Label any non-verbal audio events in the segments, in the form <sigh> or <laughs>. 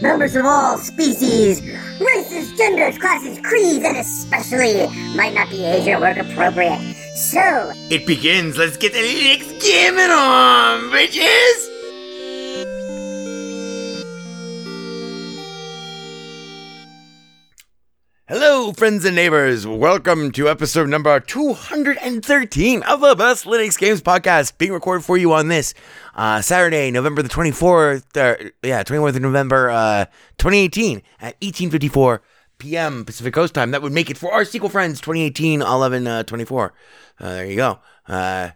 members of all species, races, genders, classes, creeds, and especially might not be age or work appropriate. So, it begins. Let's get the next gaming on, bitches! Hello, friends and neighbors. Welcome to episode number 213 of the Best Linux Games Podcast, being recorded for you on this uh, Saturday, November the 24th, uh, yeah, 24th of November, uh, 2018 at 1854 p.m. Pacific Coast time. That would make it for our sequel friends, 2018 11 uh, 24. Uh, there you go. Uh,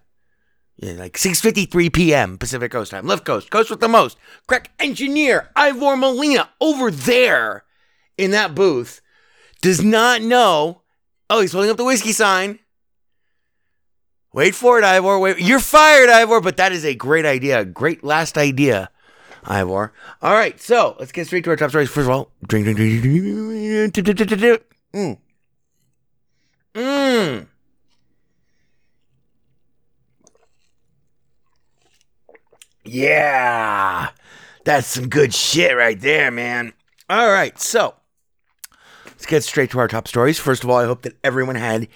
yeah, like 6:53 p.m. Pacific Coast time. Left Coast, Coast with the most. Crack engineer Ivor Molina over there in that booth does not know. Oh, he's holding up the whiskey sign. Wait for it, Ivor. Wait. You're fired, Ivor, but that is a great idea. Great last idea, Ivor. All right, so let's get straight to our top stories. First of all, drink, drink, drink, drink, drink, Mmm. Yeah. That's some good shit right there, man. All right, so let's get straight to our top stories. First of all, I hope that everyone had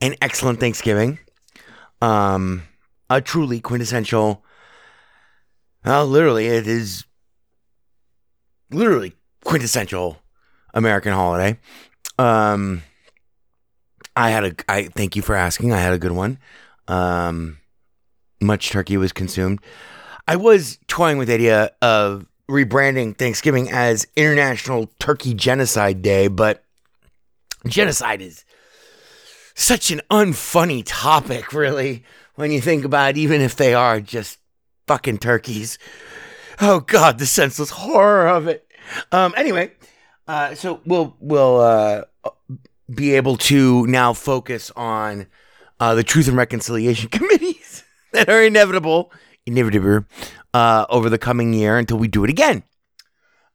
an excellent Thanksgiving. Um, a truly quintessential. Well, literally, it is literally quintessential American holiday. Um, I had a. I thank you for asking. I had a good one. Um, much turkey was consumed. I was toying with the idea of rebranding Thanksgiving as International Turkey Genocide Day, but genocide is such an unfunny topic, really, when you think about it, even if they are just fucking turkeys. Oh God, the senseless horror of it. Um, anyway, uh, so we'll we'll uh, be able to now focus on uh, the Truth and Reconciliation <laughs> committees that are inevitable, inevitable, uh, over the coming year until we do it again.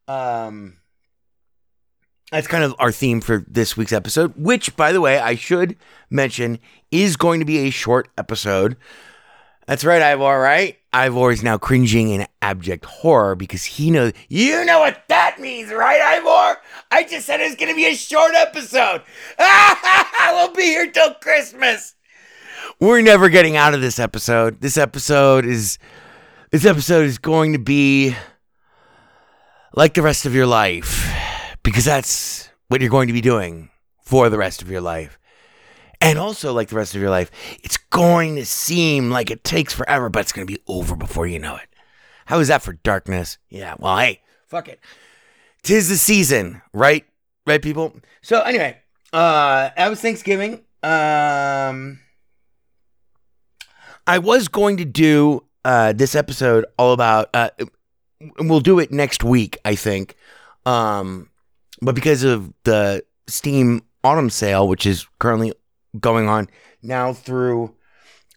Um, that's kind of our theme for this week's episode, which, by the way, I should mention is going to be a short episode. That's right, Ivor, right? Ivor is now cringing in abject horror because he knows. You know what that means, right, Ivor? I just said it's going to be a short episode. <laughs> we'll be here till Christmas. We're never getting out of this episode. This episode is This episode is going to be like the rest of your life because that's what you're going to be doing for the rest of your life. And also, like the rest of your life, it's going to seem like it takes forever, but it's going to be over before you know it. How is that for darkness? Yeah, well, hey, fuck it. Tis the season, right? Right, people? So, anyway, uh, that was Thanksgiving. Um, I was going to do uh, this episode all about, uh, we'll do it next week, I think. Um, but because of the Steam Autumn Sale, which is currently going on now through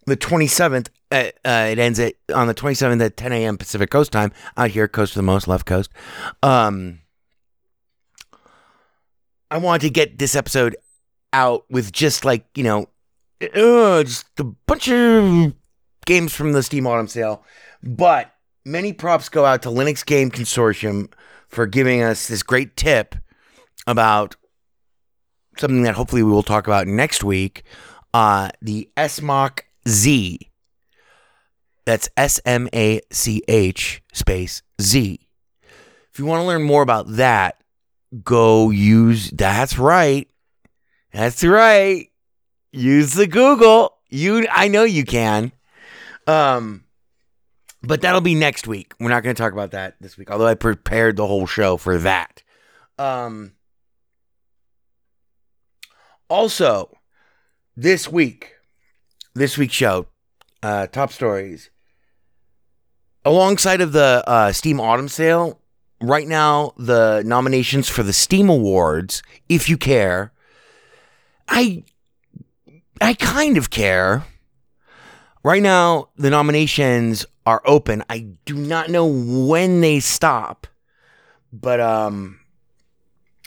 the 27th, uh, uh, it ends at on the 27th at 10 a.m. Pacific Coast time out here, coast to the most, left coast. Um, I wanted to get this episode out with just like you know, uh, just a bunch of games from the Steam Autumn Sale, but many props go out to Linux Game Consortium for giving us this great tip about something that hopefully we will talk about next week. Uh, the Smach Z. That's S M A C H space Z. If you want to learn more about that, go use. That's right. That's right. Use the Google. You, I know you can. Um, but that'll be next week. We're not going to talk about that this week. Although I prepared the whole show for that. Um. Also, this week, this week's show, uh, top stories. Alongside of the uh, Steam Autumn Sale, right now the nominations for the Steam Awards, if you care, I I kind of care. Right now the nominations are open. I do not know when they stop, but um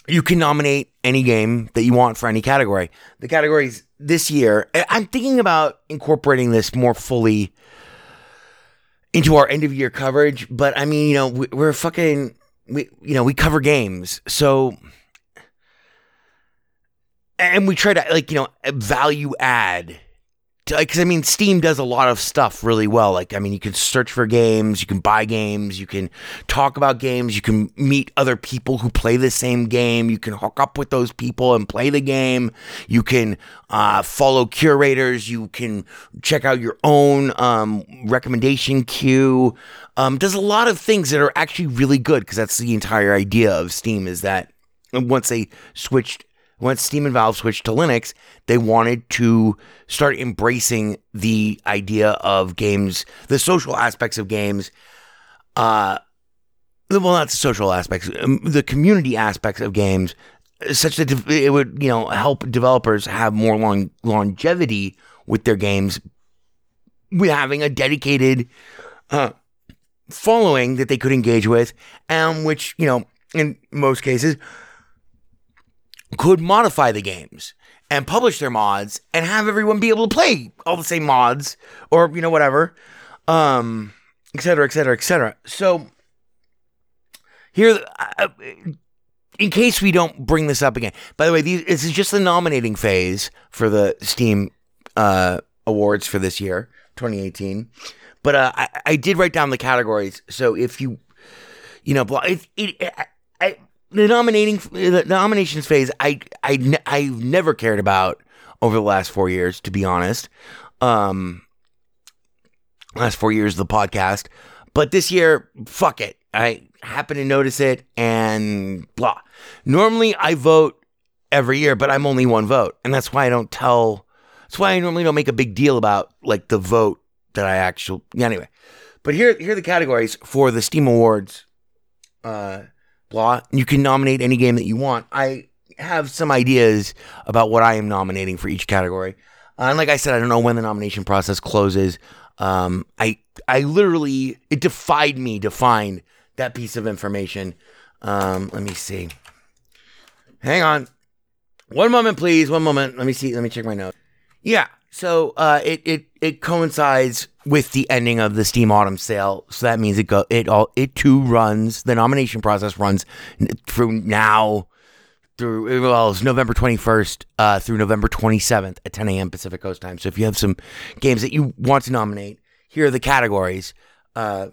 you can nominate any game that you want for any category. The categories this year, I'm thinking about incorporating this more fully into our end of year coverage, but I mean, you know, we- we're fucking we you know, we cover games. So and we try to like, you know, value add because I mean, Steam does a lot of stuff really well. Like, I mean, you can search for games, you can buy games, you can talk about games, you can meet other people who play the same game, you can hook up with those people and play the game, you can uh, follow curators, you can check out your own um, recommendation queue. Um, does a lot of things that are actually really good because that's the entire idea of Steam is that once they switched once Steam and Valve switched to Linux, they wanted to start embracing the idea of games, the social aspects of games, uh, well, not the social aspects, um, the community aspects of games, such that it would, you know, help developers have more long longevity with their games, with having a dedicated uh, following that they could engage with, and which, you know, in most cases could modify the games and publish their mods and have everyone be able to play all the same mods or you know whatever. Um et cetera et cetera et cetera. So here uh, in case we don't bring this up again by the way these, this is just the nominating phase for the steam uh, awards for this year 2018 but uh, I, I did write down the categories. So if you you know it, it, I, the nominating the nominations phase I I I've never cared about over the last 4 years to be honest. Um last 4 years of the podcast. But this year fuck it. I happen to notice it and blah. Normally I vote every year but I'm only one vote. And that's why I don't tell that's why I normally don't make a big deal about like the vote that I actually anyway. But here here are the categories for the Steam Awards uh blah. You can nominate any game that you want. I have some ideas about what I am nominating for each category. Uh, and like I said, I don't know when the nomination process closes. Um, I I literally it defied me to find that piece of information. Um, let me see. Hang on. One moment, please. One moment. Let me see. Let me check my notes. Yeah. So uh, it it it coincides with the ending of the Steam Autumn Sale, so that means it go it all it too runs. The nomination process runs through now through well, it's November twenty first uh, through November twenty seventh at ten a.m. Pacific Coast time. So if you have some games that you want to nominate, here are the categories. Uh,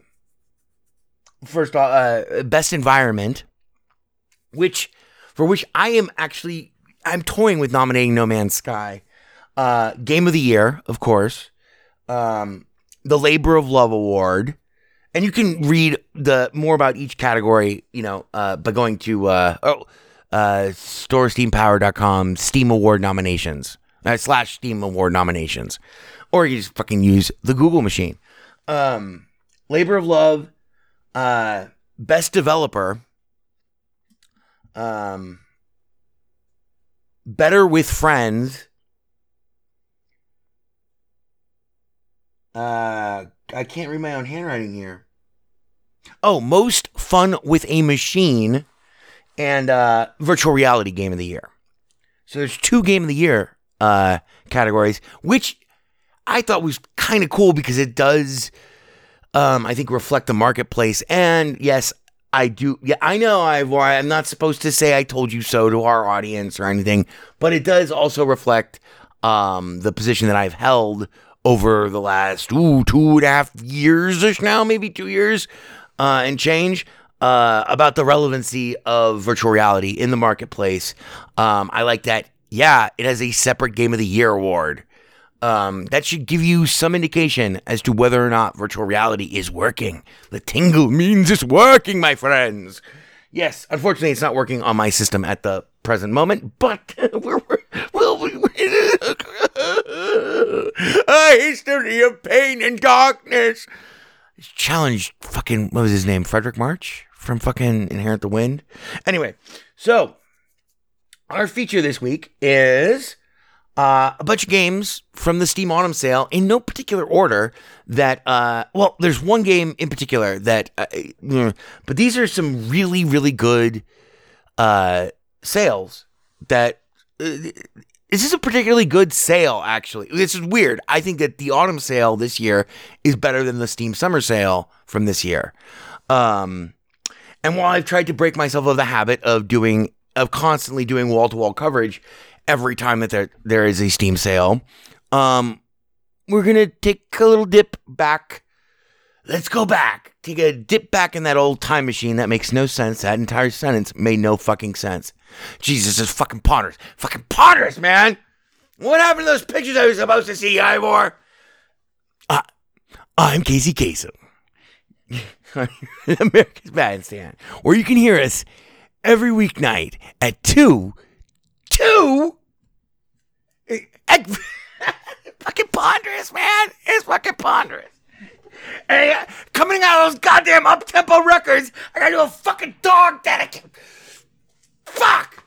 first off, uh, best environment, which for which I am actually I'm toying with nominating No Man's Sky. Uh, Game of the Year, of course. Um, the Labor of Love Award, and you can read the more about each category, you know, uh, by going to uh, oh, uh, store.steampowered.com Steam Award nominations uh, slash Steam Award nominations, or you just fucking use the Google machine. Um, Labor of Love, uh, Best Developer, um, Better with Friends. Uh, I can't read my own handwriting here. Oh, most fun with a machine and uh, virtual reality game of the year. So there's two game of the year uh, categories, which I thought was kind of cool because it does, um, I think, reflect the marketplace. And yes, I do. Yeah, I know I've, I'm not supposed to say I told you so to our audience or anything, but it does also reflect um, the position that I've held over the last ooh, two and a half years ish now, maybe two years uh, and change. Uh, about the relevancy of virtual reality in the marketplace. Um, I like that. Yeah, it has a separate Game of the Year award. Um, that should give you some indication as to whether or not virtual reality is working. The tingle means it's working, my friends. Yes, unfortunately, it's not working on my system at the present moment, but <laughs> we're, we'll, a history of pain and darkness. Challenged fucking, what was his name? Fredric March from fucking Inherit the Wind? Anyway, so our feature this week is uh, a bunch of games from the Steam Autumn Sale in no particular order. That uh, well, there's one game in particular that, uh, mm, but these are some really really good uh, sales. That uh, this is a particularly good sale. Actually, this is weird. I think that the Autumn Sale this year is better than the Steam Summer Sale from this year. Um, and while I've tried to break myself of the habit of doing of constantly doing wall to wall coverage every time that there there is a Steam sale. Um, we're gonna take a little dip back. Let's go back. Take a dip back in that old time machine. That makes no sense. That entire sentence made no fucking sense. Jesus is fucking ponderous. Fucking ponderous, man. What happened to those pictures I was supposed to see, Ivor? Uh, I'm Casey Kasem. <laughs> America's Bandstand, where you can hear us every weeknight at 2 2 at, <laughs> fucking ponderous man it's fucking ponderous uh, coming out of those goddamn up-tempo records i gotta do a fucking dog dedicate fuck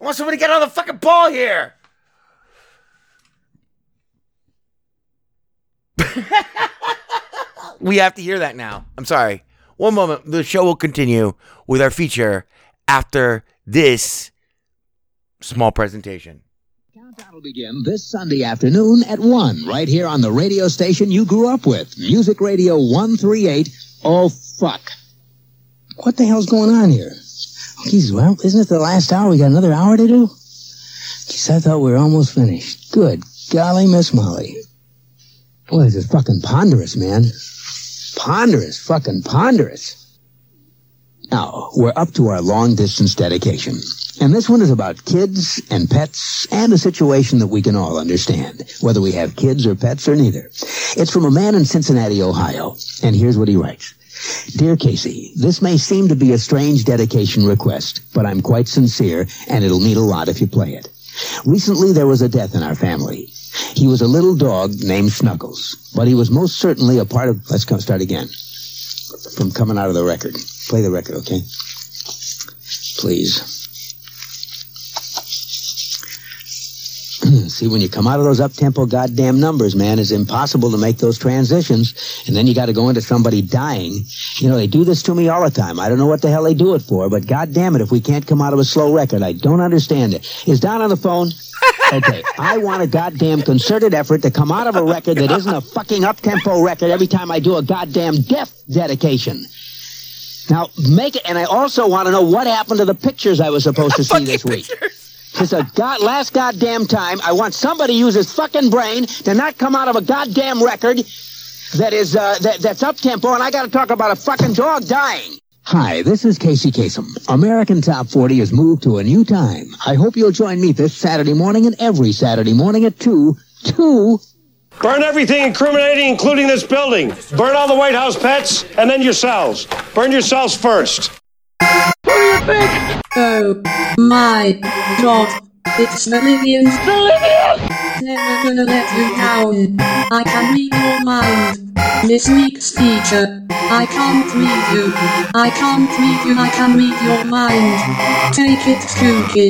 i want somebody to get on the fucking ball here <laughs> we have to hear that now i'm sorry one moment the show will continue with our feature after this small presentation. Countdown will begin this Sunday afternoon at 1, right here on the radio station you grew up with, Music Radio 138. Oh, fuck. What the hell's going on here? Geez, well, isn't it the last hour? We got another hour to do? Geez, I thought we were almost finished. Good golly, Miss Molly. Boy, this is fucking ponderous, man. Ponderous, fucking ponderous. Now, we're up to our long distance dedication. And this one is about kids and pets and a situation that we can all understand, whether we have kids or pets or neither. It's from a man in Cincinnati, Ohio. And here's what he writes. Dear Casey, this may seem to be a strange dedication request, but I'm quite sincere and it'll mean a lot if you play it. Recently there was a death in our family. He was a little dog named Snuggles, but he was most certainly a part of, let's come start again. From coming out of the record. Play the record, okay? Please. <clears throat> See, when you come out of those up-tempo goddamn numbers, man, it's impossible to make those transitions. And then you got to go into somebody dying. You know, they do this to me all the time. I don't know what the hell they do it for, but goddamn it, if we can't come out of a slow record, I don't understand it. Is Don on the phone? <laughs> Okay, I want a goddamn concerted effort to come out of a record that isn't a fucking up-tempo record every time I do a goddamn death dedication. Now, make it, and I also want to know what happened to the pictures I was supposed to <laughs> see this week. It's a god, last goddamn time. I want somebody to use his fucking brain to not come out of a goddamn record that is uh, that that's up tempo, and I got to talk about a fucking dog dying. Hi, this is Casey Kasem. American Top 40 has moved to a new time. I hope you'll join me this Saturday morning and every Saturday morning at 2. 2 Burn everything incriminating, including this building. Burn all the White House pets, and then yourselves. Burn yourselves first. Oh my god. It's Bolivians. Never gonna let you down. I can read your mind. This week's feature. I can't read you. I can't read you. I can read your mind. Take it, Kooky.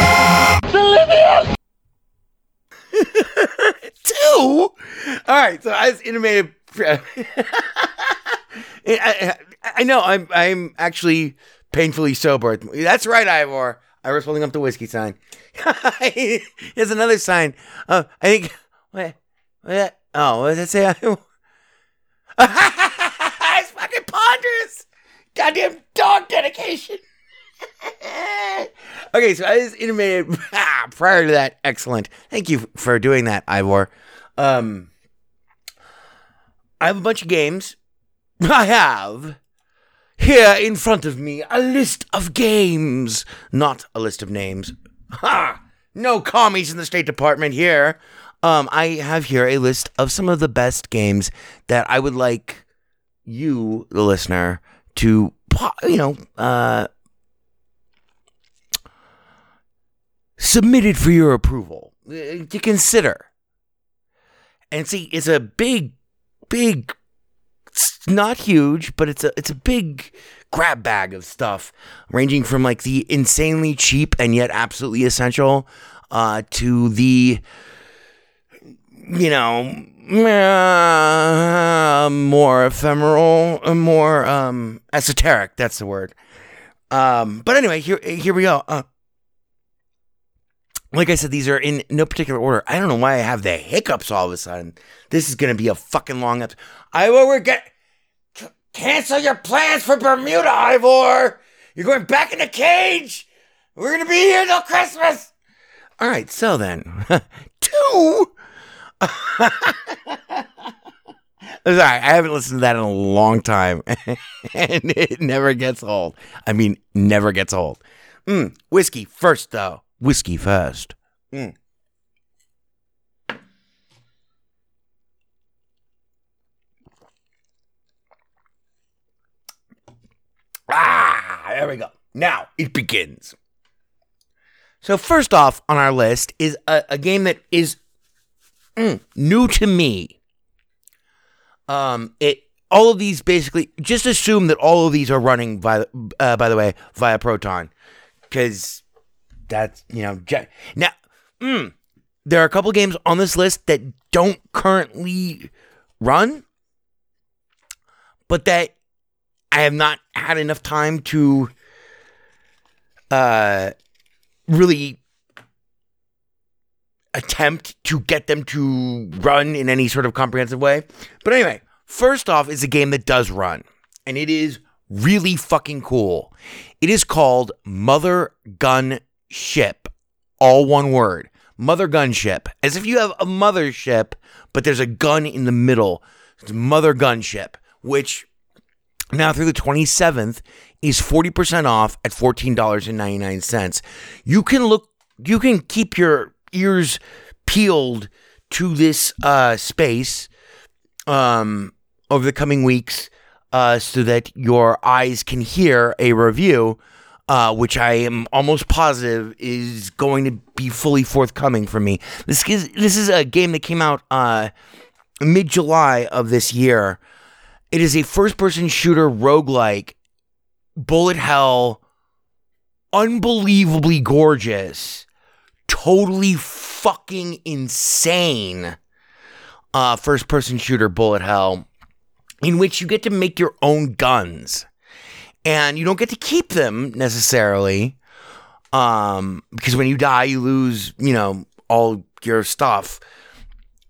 <laughs> Two. All right. So I was intimated. <laughs> I, I, I know. I'm. I'm actually painfully sober. That's right, Ivor. I was holding up the whiskey sign. <laughs> Here's another sign. Uh, I think. What? What? Oh, what does it say? <laughs> it's fucking ponderous. Goddamn dog dedication. <laughs> okay, so I was intimated prior to that. Excellent. Thank you for doing that, Ivor. Um, I have a bunch of games. I have here in front of me a list of games, not a list of names. Ha! No commies in the State Department here. Um, I have here a list of some of the best games that I would like you, the listener, to you know, uh, submitted for your approval uh, to consider. And see, it's a big, big, not huge, but it's a it's a big grab bag of stuff, ranging from like the insanely cheap and yet absolutely essential, uh, to the you know uh, more ephemeral, uh, more um, esoteric. That's the word. Um, but anyway, here here we go. Uh, like I said, these are in no particular order. I don't know why I have the hiccups all of a sudden. This is gonna be a fucking long episode. We're get c- cancel your plans for Bermuda, Ivor. You're going back in the cage. We're gonna be here till Christmas. All right, so then, <laughs> two. <laughs> Sorry, I haven't listened to that in a long time, <laughs> and it never gets old. I mean, never gets old. Mm, whiskey first, though. Whiskey first. Mm. Ah, there we go. Now it begins. So first off on our list is a, a game that is mm, new to me. Um, it all of these basically just assume that all of these are running by uh, by the way via Proton because that's you know now mm, there are a couple games on this list that don't currently run, but that I have not had enough time to uh really attempt to get them to run in any sort of comprehensive way. But anyway, first off is a game that does run, and it is really fucking cool. It is called Mother Gun Ship, all one word. Mother Gun Ship, as if you have a mothership, but there's a gun in the middle. It's Mother Gun Ship, which now through the 27th is 40% off at $14.99. You can look you can keep your ears peeled to this uh, space um, over the coming weeks uh, so that your eyes can hear a review uh, which I am almost positive is going to be fully forthcoming for me. This is this is a game that came out uh, mid July of this year. It is a first person shooter roguelike, bullet hell, unbelievably gorgeous, totally fucking insane uh, first person shooter bullet hell in which you get to make your own guns. And you don't get to keep them necessarily um, because when you die you lose you know all your stuff.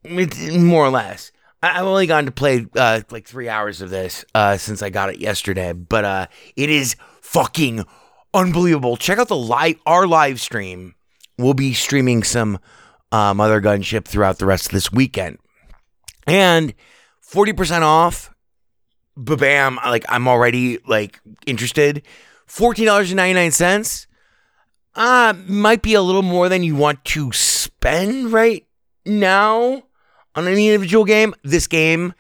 More or less I- i've only gotten to play uh, like three hours of this uh, since i got it yesterday but uh, it is fucking unbelievable check out the live our live stream we'll be streaming some uh, mother gunship throughout the rest of this weekend and 40% off. Bam, like I'm already like interested. $14.99 uh might be a little more than you want to spend right now on any individual game. This game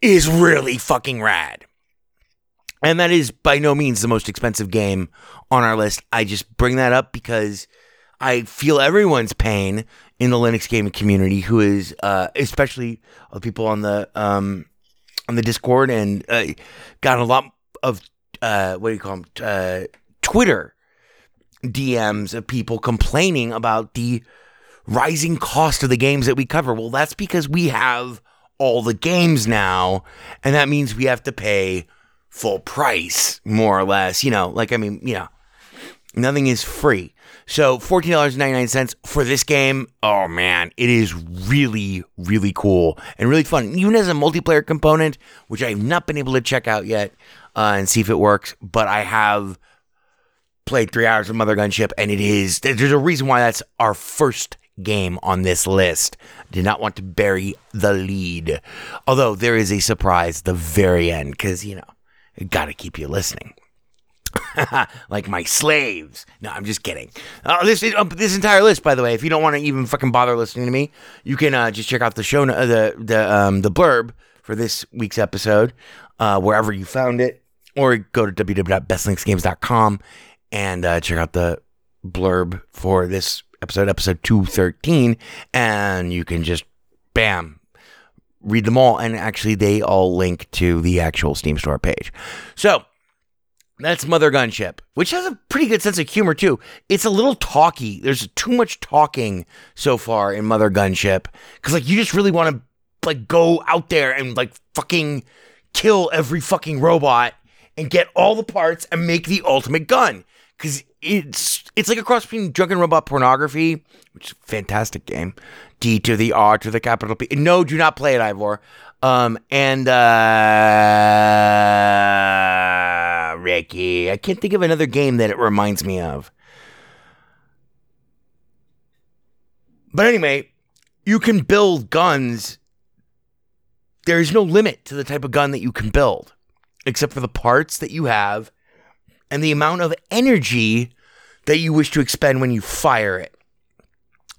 is really fucking rad. And that is by no means the most expensive game on our list. I just bring that up because I feel everyone's pain in the Linux gaming community, who is uh, especially of people on the um, on the Discord and uh, got a lot of uh, what do you call them uh, Twitter DMs of people complaining about the rising cost of the games that we cover. Well, that's because we have all the games now, and that means we have to pay full price, more or less. You know, like I mean, you know, nothing is free. So $14.99 for this game, oh man, it is really, really cool and really fun. Even as a multiplayer component, which I have not been able to check out yet uh, and see if it works, but I have played three hours of Mother Gunship, and it is, there's a reason why that's our first game on this list. Did not want to bury the lead. Although there is a surprise the very end, because, you know, it got to keep you listening. <laughs> like my slaves. No, I'm just kidding. Uh, this uh, this entire list, by the way, if you don't want to even fucking bother listening to me, you can uh, just check out the show, uh, the the um, the blurb for this week's episode, uh, wherever you found it, or go to www.bestlinuxgames.com and uh, check out the blurb for this episode, episode two thirteen, and you can just bam read them all, and actually they all link to the actual Steam store page. So that's Mother Gunship, which has a pretty good sense of humor too. It's a little talky. There's too much talking so far in Mother Gunship because like you just really want to like go out there and like fucking kill every fucking robot and get all the parts and make the ultimate gun because it's it's like a cross between drunken robot pornography, which is a fantastic game. D to the R to the capital P. No, do not play it, Ivor. Um, and uh, Ricky, I can't think of another game that it reminds me of. But anyway, you can build guns. There is no limit to the type of gun that you can build, except for the parts that you have and the amount of energy that you wish to expend when you fire it.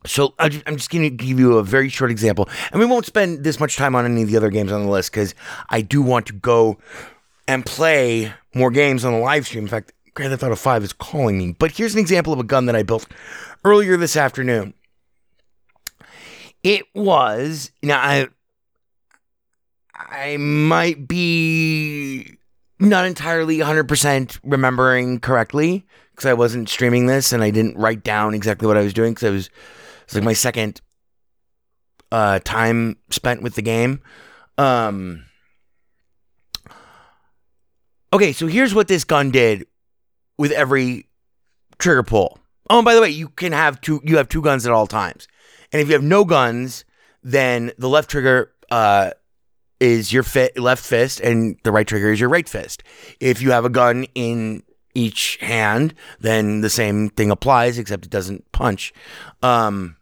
So I'm just going to give you a very short example, and we won't spend this much time on any of the other games on the list because I do want to go and play more games on the live stream. In fact, Grand Theft Auto 5 is calling me. But here's an example of a gun that I built earlier this afternoon. It was now I I might be not entirely 100% remembering correctly because I wasn't streaming this and I didn't write down exactly what I was doing because I was it's like my second uh, time spent with the game. Um, okay, so here's what this gun did with every trigger pull. Oh, and by the way, you can have two. You have two guns at all times, and if you have no guns, then the left trigger uh, is your fit, left fist, and the right trigger is your right fist. If you have a gun in each hand, then the same thing applies, except it doesn't punch. Um,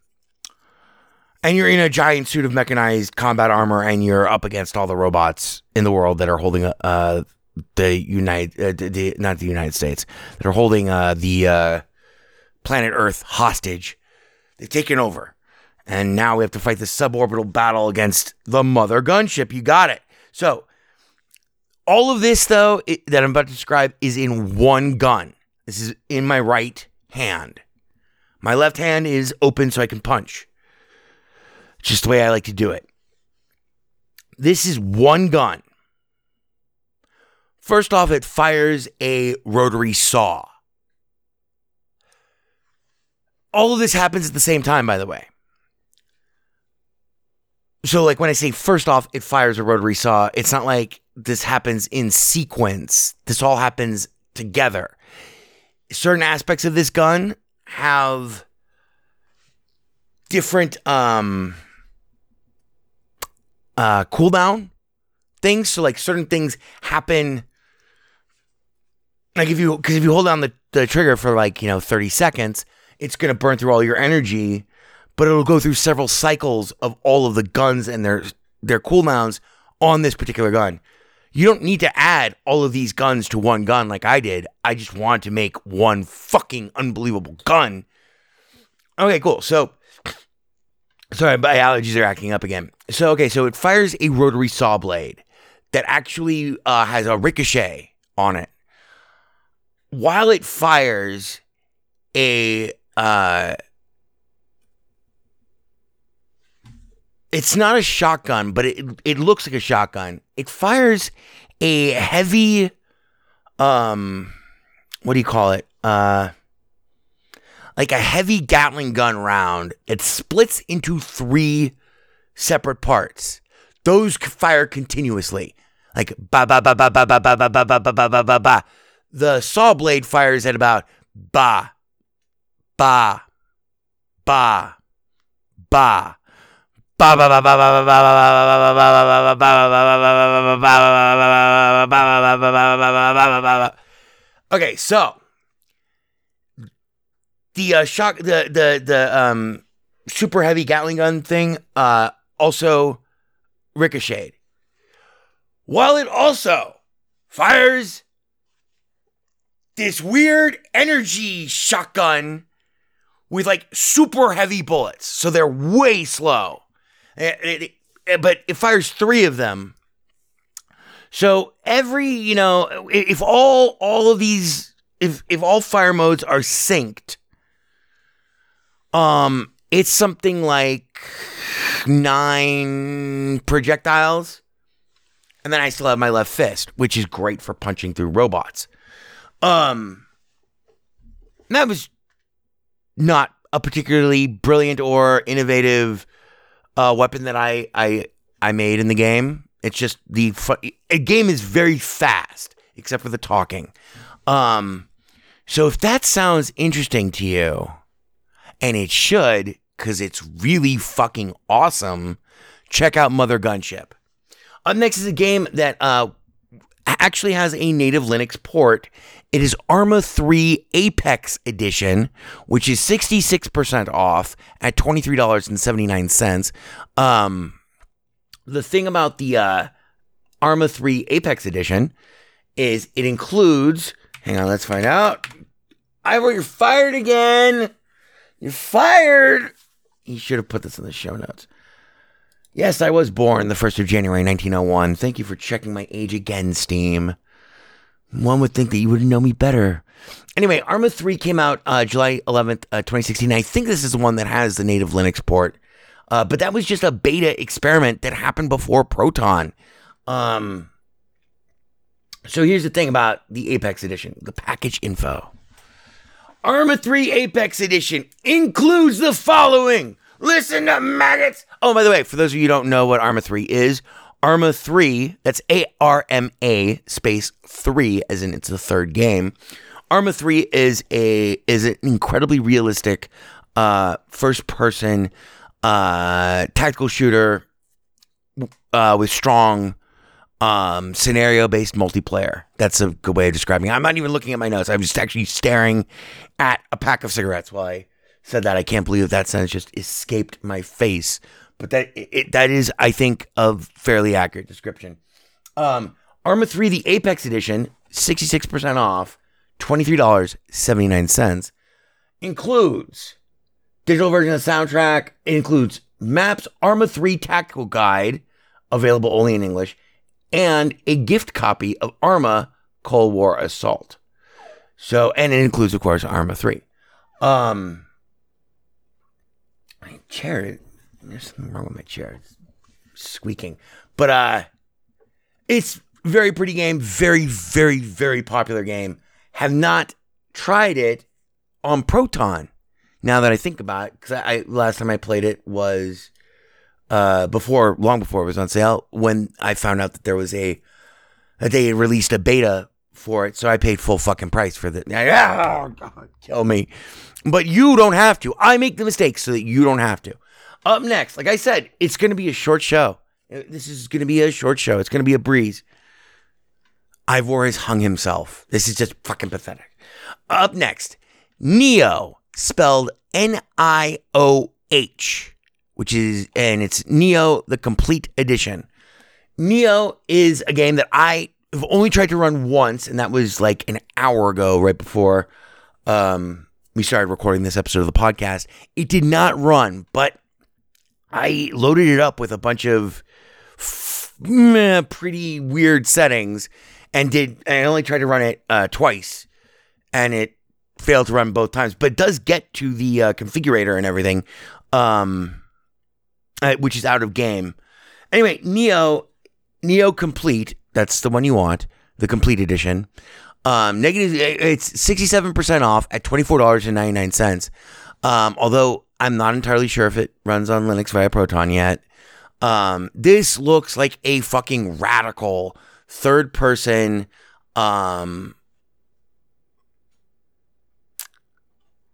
and you're in a giant suit of mechanized combat armor, and you're up against all the robots in the world that are holding uh, the United, uh, the, not the United States, that are holding uh, the uh, planet Earth hostage. They've taken over, and now we have to fight the suborbital battle against the mother gunship. You got it. So all of this, though, it, that I'm about to describe is in one gun. This is in my right hand. My left hand is open so I can punch. Just the way I like to do it. This is one gun. First off, it fires a rotary saw. All of this happens at the same time, by the way. So, like when I say first off, it fires a rotary saw, it's not like this happens in sequence. This all happens together. Certain aspects of this gun have different um uh cooldown things. So like certain things happen like if you because if you hold down the, the trigger for like, you know, 30 seconds, it's gonna burn through all your energy, but it'll go through several cycles of all of the guns and their their cooldowns on this particular gun. You don't need to add all of these guns to one gun like I did. I just wanted to make one fucking unbelievable gun. Okay, cool. So, sorry, my allergies are acting up again. So, okay, so it fires a rotary saw blade that actually uh, has a ricochet on it. While it fires a uh, it's not a shotgun, but it it looks like a shotgun. It fires a heavy um what do you call it? Uh like a heavy Gatling gun round. It splits into three separate parts. Those fire continuously. Like ba ba ba ba ba ba ba ba ba ba ba ba ba ba ba. The saw blade fires at about ba ba ba ba Okay, so the uh, shock, the the the um super heavy Gatling gun thing, uh, also ricocheted. While it also fires this weird energy shotgun with like super heavy bullets, so they're way slow. It- it- it- but it fires three of them. So every, you know, if all all of these, if if all fire modes are synced, um, it's something like nine projectiles, and then I still have my left fist, which is great for punching through robots. Um, that was not a particularly brilliant or innovative uh, weapon that I I I made in the game. It's just the fu- a game is very fast, except for the talking. Um, so if that sounds interesting to you, and it should, because it's really fucking awesome, check out Mother Gunship. Up next is a game that uh, actually has a native Linux port. It is Arma 3 Apex Edition, which is 66% off at $23.79. Um, the thing about the uh, Arma 3 Apex Edition is it includes, hang on, let's find out. Ivor, you're fired again. You're fired. You should have put this in the show notes. Yes, I was born the 1st of January 1901. Thank you for checking my age again, Steam. One would think that you would know me better. Anyway, Arma 3 came out uh, July 11th, uh, 2016. I think this is the one that has the native Linux port. Uh, but that was just a beta experiment that happened before Proton. Um, so here's the thing about the Apex Edition the package info. Arma 3 Apex Edition includes the following. Listen to maggots. Oh, by the way, for those of you who don't know what Arma 3 is, Arma 3, that's A R M A space 3 as in it's the third game. Arma 3 is a is an incredibly realistic uh first person uh tactical shooter uh with strong um scenario based multiplayer. That's a good way of describing it. I'm not even looking at my notes. I'm just actually staring at a pack of cigarettes while I said that. I can't believe that sentence just escaped my face. But that it, that is, I think, a fairly accurate description. Um, Arma 3, the Apex Edition, 66% off, $23.79, includes digital version of the soundtrack, includes maps, Arma 3 Tactical Guide, available only in English, and a gift copy of Arma Cold War Assault. So, and it includes, of course, Arma 3. Um, my chair, there's something wrong with my chair. It's squeaking. But, uh, it's very pretty game, very, very, very popular game. Have not tried it on Proton. Now that I think about it, because I, I last time I played it was uh before, long before it was on sale. When I found out that there was a that they released a beta for it, so I paid full fucking price for the. <laughs> Oh God, kill me! But you don't have to. I make the mistakes so that you don't have to. Up next, like I said, it's going to be a short show. This is going to be a short show. It's going to be a breeze. Ivor has hung himself. This is just fucking pathetic. Up next, Nioh, spelled N I O H, which is and it's Nioh the Complete Edition. Nioh is a game that I have only tried to run once, and that was like an hour ago, right before um, we started recording this episode of the podcast. It did not run, but I loaded it up with a bunch of f- meh, pretty weird settings, and did. And I only tried to run it uh, twice, and it failed to run both times. But does get to the uh, configurator and everything, um, uh, which is out of game. Anyway, Nioh, Nioh Complete. That's the one you want, the Complete Edition. Um, negative. It's sixty-seven percent off at twenty-four dollars and ninety-nine cents. Um, although I'm not entirely sure if it runs on Linux via Proton yet. Um, this looks like a fucking radical third-person. Um,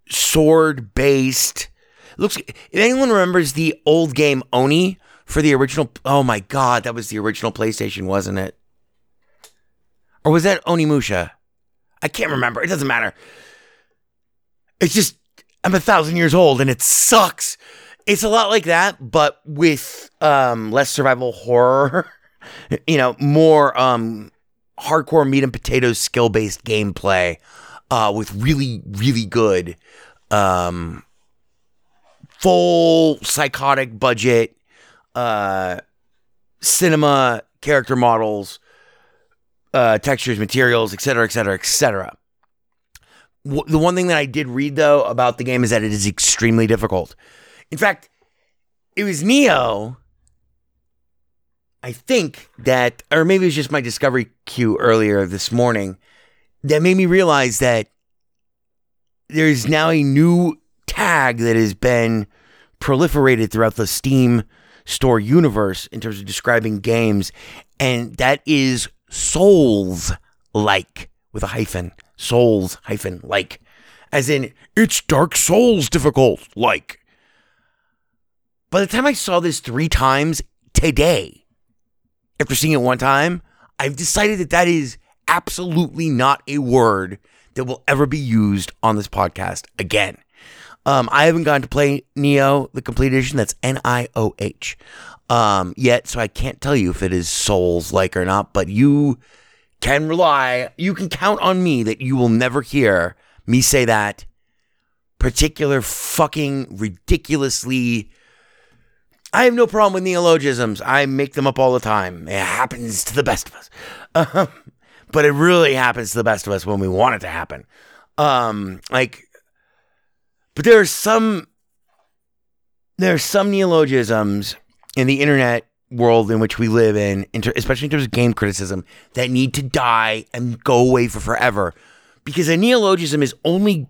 sword based looks if anyone remembers the old game oni for the original oh my god that was the original playstation wasn't it or was that onimusha i can't remember. It doesn't matter. It's just i'm a thousand years old and it sucks. It's a lot like that but with um less survival horror <laughs> you know more um hardcore meat and potatoes skill based gameplay uh with really really good um full psychotic budget uh cinema character models uh textures materials etc etc etc the one thing that i did read though about the game is that it is extremely difficult. In fact it was Nioh i think that or maybe it was just my discovery queue earlier this morning that made me realize that there's now a new tag that has been proliferated throughout the Steam store universe in terms of describing games, and that is Souls like with a hyphen. Souls hyphen like. As in, it's Dark Souls difficult like. By the time I saw this three times today, after seeing it one time, I've decided that that is absolutely not a word that will ever be used on this podcast again. Um, I haven't gotten to play Nioh, the complete edition. That's N I O H. Um, yet, so I can't tell you if it is Souls like or not. But you can rely, you can count on me that you will never hear me say that particular fucking ridiculously. I have no problem with neologisms. I make them up all the time. It happens to the best of us. Um, <laughs> but it really happens to the best of us when we want it to happen. Um, like, but there are some there are some neologisms in the internet world in which we live in, especially in terms of game criticism, that need to die and go away for forever. Because a neologism is only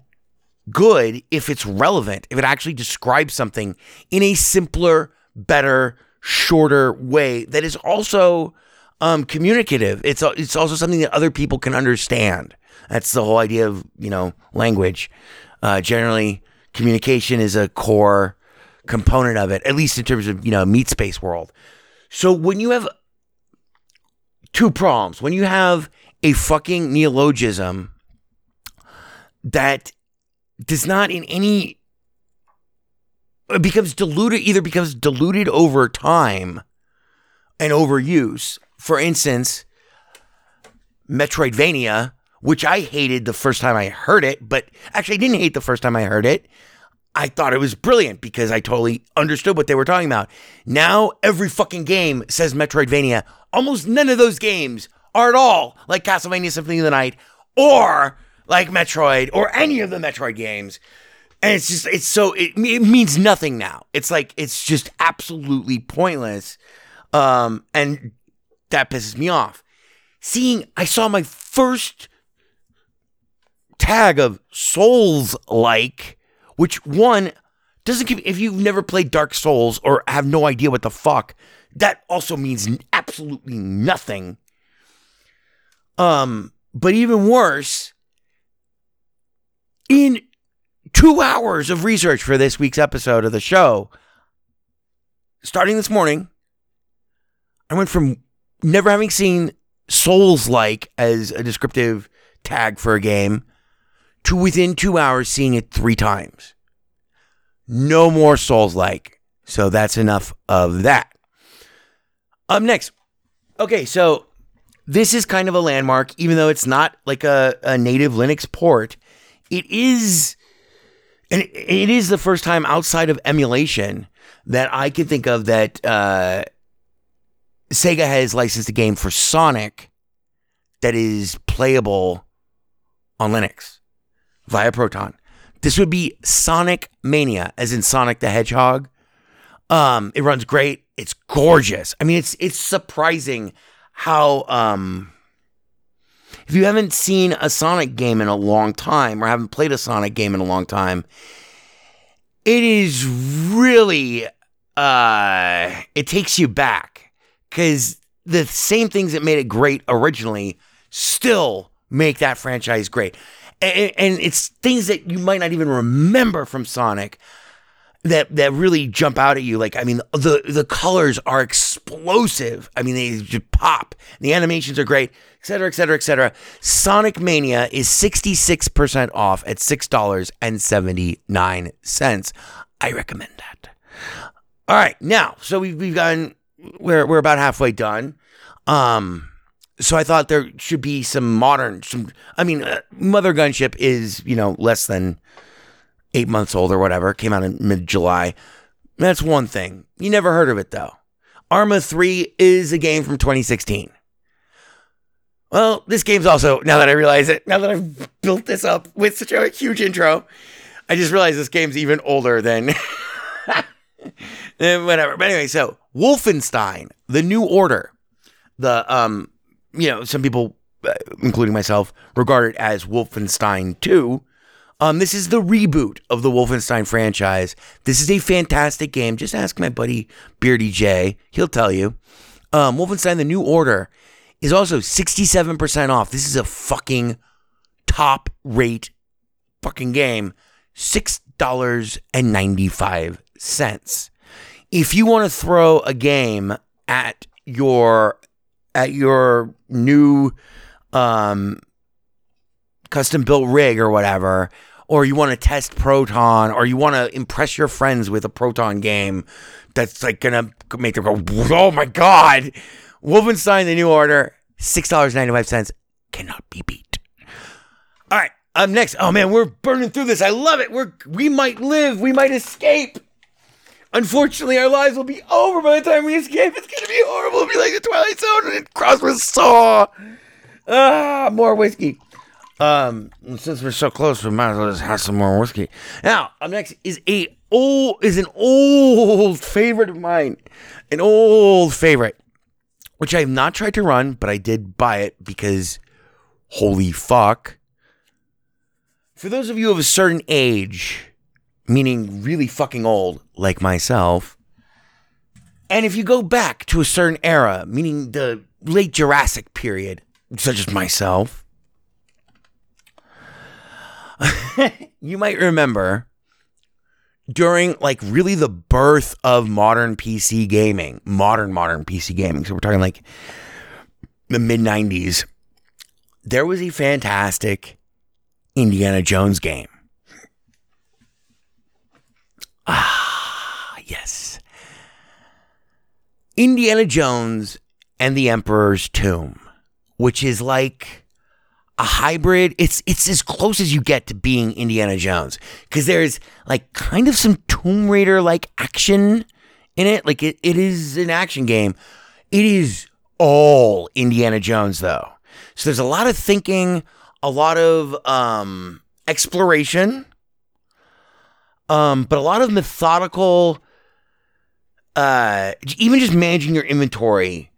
good if it's relevant, if it actually describes something in a simpler, better, shorter way that is also um, communicative. It's it's also something that other people can understand. That's the whole idea of you know language. Uh, generally, communication is a core component of it, at least in terms of you know meat space world. So when you have two problems, when you have a fucking neologism that does not in any it becomes diluted either becomes diluted over time and overuse for instance, Metroidvania, which I hated the first time I heard it, but actually I didn't hate the first time I heard it. I thought it was brilliant because I totally understood what they were talking about. Now every fucking game says Metroidvania. Almost none of those games are at all like Castlevania Symphony of the Night or like Metroid or any of the Metroid games. And it's just, it's so, it, it means nothing now. It's like, it's just absolutely pointless. Um, and that pisses me off. Seeing, I saw my first tag of Souls like, which one doesn't give, if you've never played Dark Souls or have no idea what the fuck, that also means absolutely nothing. Um, but even worse, in two hours of research for this week's episode of the show, starting this morning, I went from never having seen Souls like as a descriptive tag for a game to within two hours seeing it three times. No more Souls like. So that's enough of that. Up next. Okay, so this is kind of a landmark, even though it's not like a, a native Linux port. It is, and it- is the first time outside of emulation that I can think of that uh, Sega has licensed a game for Sonic that is playable on Linux via Proton. This would be Sonic Mania, as in Sonic the Hedgehog. Um, it runs great. It's gorgeous. I mean, it's it's surprising how um if you haven't seen a Sonic game in a long time or haven't played a Sonic game in a long time, it is really uh it takes you back cuz the same things that made it great originally still make that franchise great. And, and it's things that you might not even remember from Sonic that that really jump out at you. Like, I mean, the the colors are explosive. I mean, they just pop. The animations are great, et cetera, et cetera, et cetera. Sonic Mania is 66% off at $6.79. I recommend that. All right, now, so we've we've gotten we're we're about halfway done. Um so I thought there should be some modern some I mean, uh, Mother Gunship is, you know, less than eight months old or whatever. Came out in mid July. That's one thing. You never heard of it though. Arma 3 is a game from 2016. Well, this game's also, now that I realize it, now that I've built this up with such a huge intro, I just realized this game's even older than. <laughs> Whatever. But anyway, so Wolfenstein, The New Order, the, um, you know, some people, uh, including myself, regard it as Wolfenstein 2. Um, this is the reboot of the Wolfenstein franchise. This is a fantastic game. Just ask my buddy Beardy J. He'll tell you. Um, Wolfenstein The New Order is also 67% off. This is a fucking top rate fucking game. $6.95. If you want to throw a game at your at your new um custom built rig or whatever, or you want to test Proton, or you want to impress your friends with a Proton game that's like gonna make them go, oh my god! Wolfenstein: The New Order, six dollars ninety five cents, cannot be beat. All right, up next. Oh man, we're burning through this. I love it. We're we might live, we might escape. Unfortunately, our lives will be over by the time we escape. It's gonna be horrible. It'll be like the Twilight Zone and cross with Saw. Ah, more whiskey. Um, since we're so close, we might as well just have some more whiskey. Now, up next is a old is an old favorite of mine, an old favorite, which I have not tried to run, but I did buy it because, holy fuck! For those of you of a certain age, meaning really fucking old, like myself, and if you go back to a certain era, meaning the late Jurassic period, such as myself, <laughs> you might remember during like really the birth of modern PC gaming, modern, modern PC gaming. So we're talking like the mid 90s. There was a fantastic Indiana Jones game. Ah, yes. Indiana Jones and the Emperor's Tomb, which is like a hybrid. It's it's as close as you get to being Indiana Jones because there's like kind of some Tomb Raider like action in it. Like it, it is an action game. It is all Indiana Jones though. So there's a lot of thinking, a lot of um exploration, um, but a lot of methodical. Uh, even just managing your inventory,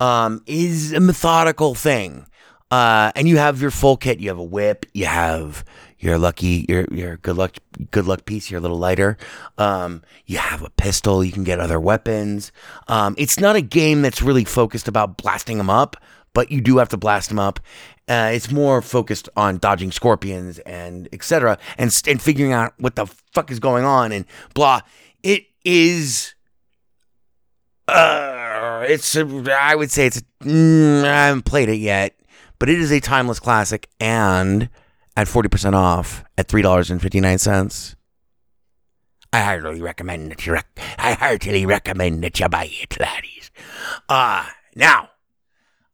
um, is a methodical thing. Uh, and you have your full kit. You have a whip. You have your lucky, your your good luck, good luck piece. Your little lighter. Um, you have a pistol. You can get other weapons. Um, it's not a game that's really focused about blasting them up, but you do have to blast them up. Uh, it's more focused on dodging scorpions and etc. and and figuring out what the fuck is going on and blah. It is. Uh, it's. I would say it's. Mm, I haven't played it yet, but it is a timeless classic and at forty percent off at three dollars and fifty nine cents. I heartily recommend that you. Rec- I heartily recommend that you buy it, laddies. Uh now,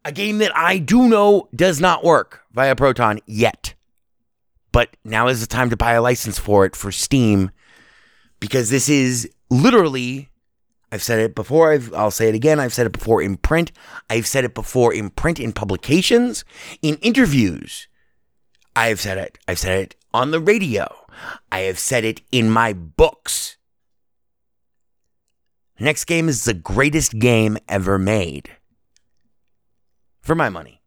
a game that I do know does not work via Proton yet, but now is the time to buy a license for it for Steam, because this is literally. I've said it before. I've, I'll say it again. I've said it before in print. I've said it before in print in publications, in interviews. I've said it. I've said it on the radio. I have said it in my books. Next game is the greatest game ever made. For my money.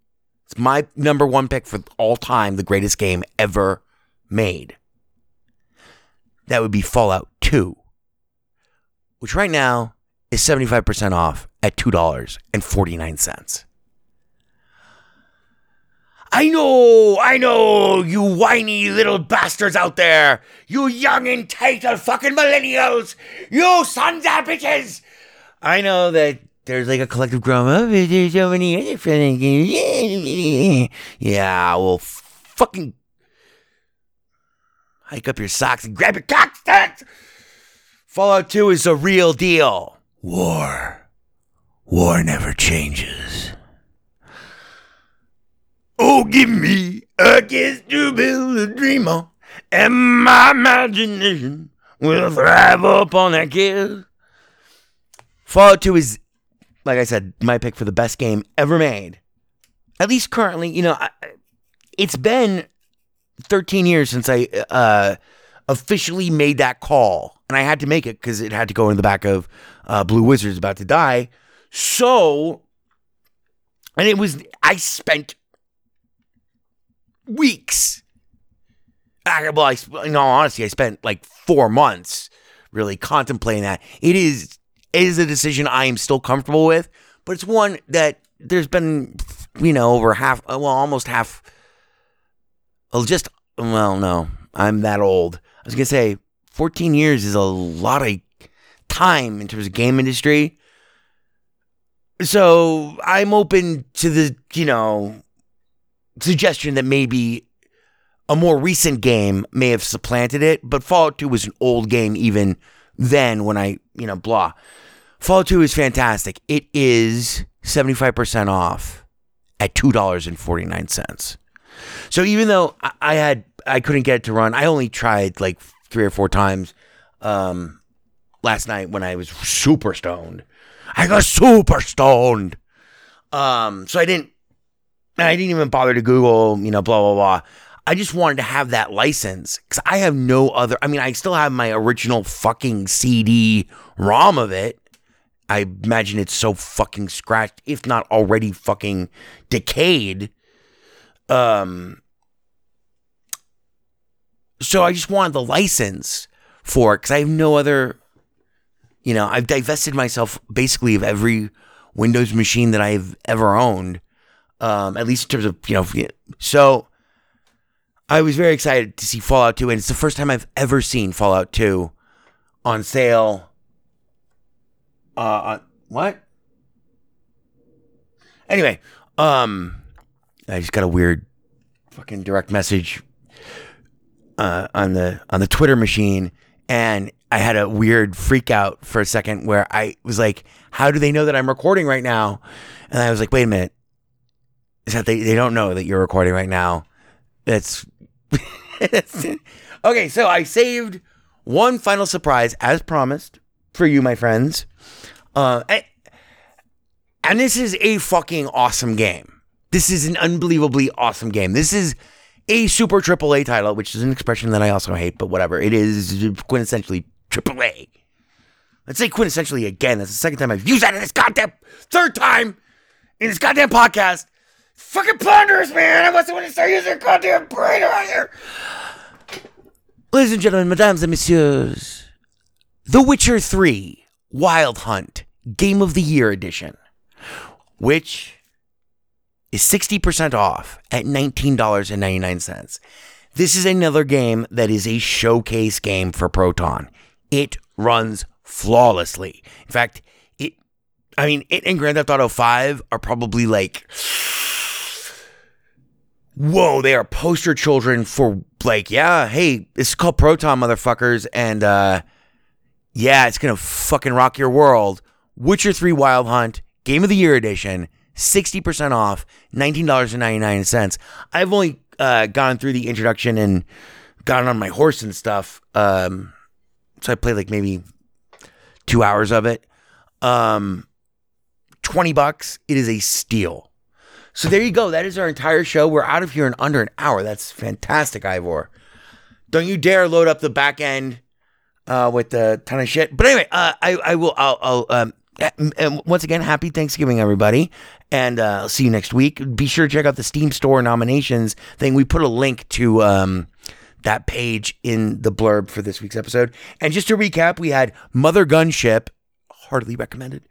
It's my number one pick for all time, the greatest game ever made. That would be Fallout 2, which right now is 75% off at $2.49. I know, I know, you whiny little bastards out there. You young entitled fucking millennials. You sons of bitches. I know that there's like a collective groan. Oh, there's so many other friendly. Yeah, well, fucking hike up your socks and grab your cock sticks. Fallout 2 is a real deal. War. War never changes. Oh, give me a kiss to build a dream on, and my imagination will thrive upon that kiss. Fallout 2 is, like I said, my pick for the best game ever made. At least currently, you know, I, it's been 13 years since I uh, officially made that call, and I had to make it because it had to go in the back of uh, Blue Wizards about to die. So, and it was, I spent weeks. I, well, I, in all honesty, I spent like four months really contemplating that. It is it is a decision I am still comfortable with, but it's one that there's been, you know, over half, uh, well, almost half. Well, just well, no, I'm that old. I was gonna say, 14 years is a lot of time in terms of game industry. So I'm open to the, you know, suggestion that maybe a more recent game may have supplanted it, but Fallout 2 was an old game even then when I, you know, blah. Fallout 2 is fantastic. It is 75% off at $2.49. So even though I, had I couldn't get it to run, I only tried like three or four times um last night when I was super stoned. I got super stoned. Um so I didn't I didn't even bother to Google, you know, blah, blah, blah. I just wanted to have that license because I have no other. I mean, I still have my original fucking CD ROM of it. I imagine it's so fucking scratched, if not already fucking decayed. Um, so I just wanted the license for it because I have no other. You know, I've divested myself basically of every Windows machine that I've ever owned um, at least in terms of you know. So I was very excited to see Fallout 2, and it's the first time I've ever seen Fallout 2 on sale. Uh, on, what? Anyway, um, I just got a weird fucking direct message uh, on the on the Twitter machine, and I had a weird freak out for a second where I was like, "How do they know that I'm recording right now?" And I was like, "Wait a minute, is that they, they don't know that you're recording right now. That's <laughs> okay. So I saved one final surprise as promised for you, my friends. Uh, and, this is a fucking awesome game. This is an unbelievably awesome game. This is a super triple A title, which is an expression that I also hate, but whatever. It is quintessentially triple A. Let's say quintessentially again. That's the second time I've used that in this goddamn third time in this goddamn podcast. Fucking ponderous, man. I wasn't going to start using goddamn brain around here. Ladies and gentlemen, mesdames and messieurs, The Witcher 3 Wild Hunt Game of the Year Edition, which is 60% off at $19.99. This is another game that is a showcase game for Proton. It runs flawlessly. In fact, it I mean, it and Grand Theft Auto 5 are probably like whoa, they are poster children for like, yeah, hey, this is called Proton, motherfuckers, and uh, Yeah, it's gonna fucking rock your world. Witcher 3 Wild Hunt, Game of the Year Edition, 60% off, $19.99. I've only uh, gone through the introduction and gotten on my horse and stuff. Um, so I played like maybe two hours of it. Um, 20 bucks. It is a steal. So there you go. That is our entire show. We're out of here in under an hour. That's fantastic, Ivor. Don't you dare load up the back end uh, with a ton of shit. But anyway, uh, I, I will. I'll, I'll um, and once again, happy Thanksgiving, everybody, and uh, I'll see you next week. Be sure to check out the Steam Store nominations thing. We put a link to um, that page in the blurb for this week's episode. And just to recap, we had Mother Gunship, heartily recommended.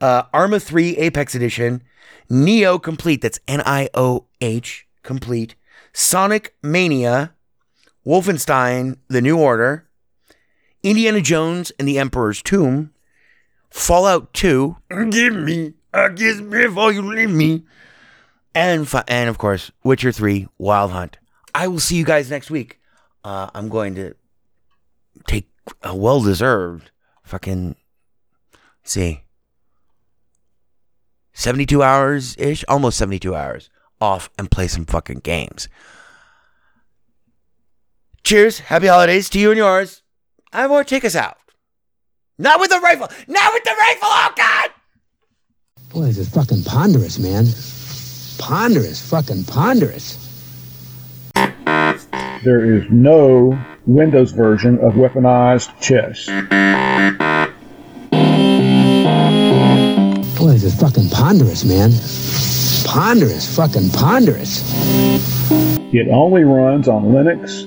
Uh, Arma 3 Apex Edition, Nioh Complete, that's N I O H Complete, Sonic Mania, Wolfenstein The New Order, Indiana Jones and the Emperor's Tomb, Fallout 2, Give me a kiss before you leave me, and, fi- and of course, Witcher 3 Wild Hunt. I will see you guys next week. Uh, I'm going to take a well deserved fucking, see, 72 hours ish, almost 72 hours off and play some fucking games. Cheers. Happy holidays to you and yours. Ivor, take us out. Not with the rifle. Not with the rifle. Oh, God. Boy, this is fucking ponderous, man. Ponderous, fucking ponderous. There is no Windows version of weaponized chess. Boy, this is fucking ponderous, man. Ponderous, fucking ponderous. It only runs on Linux.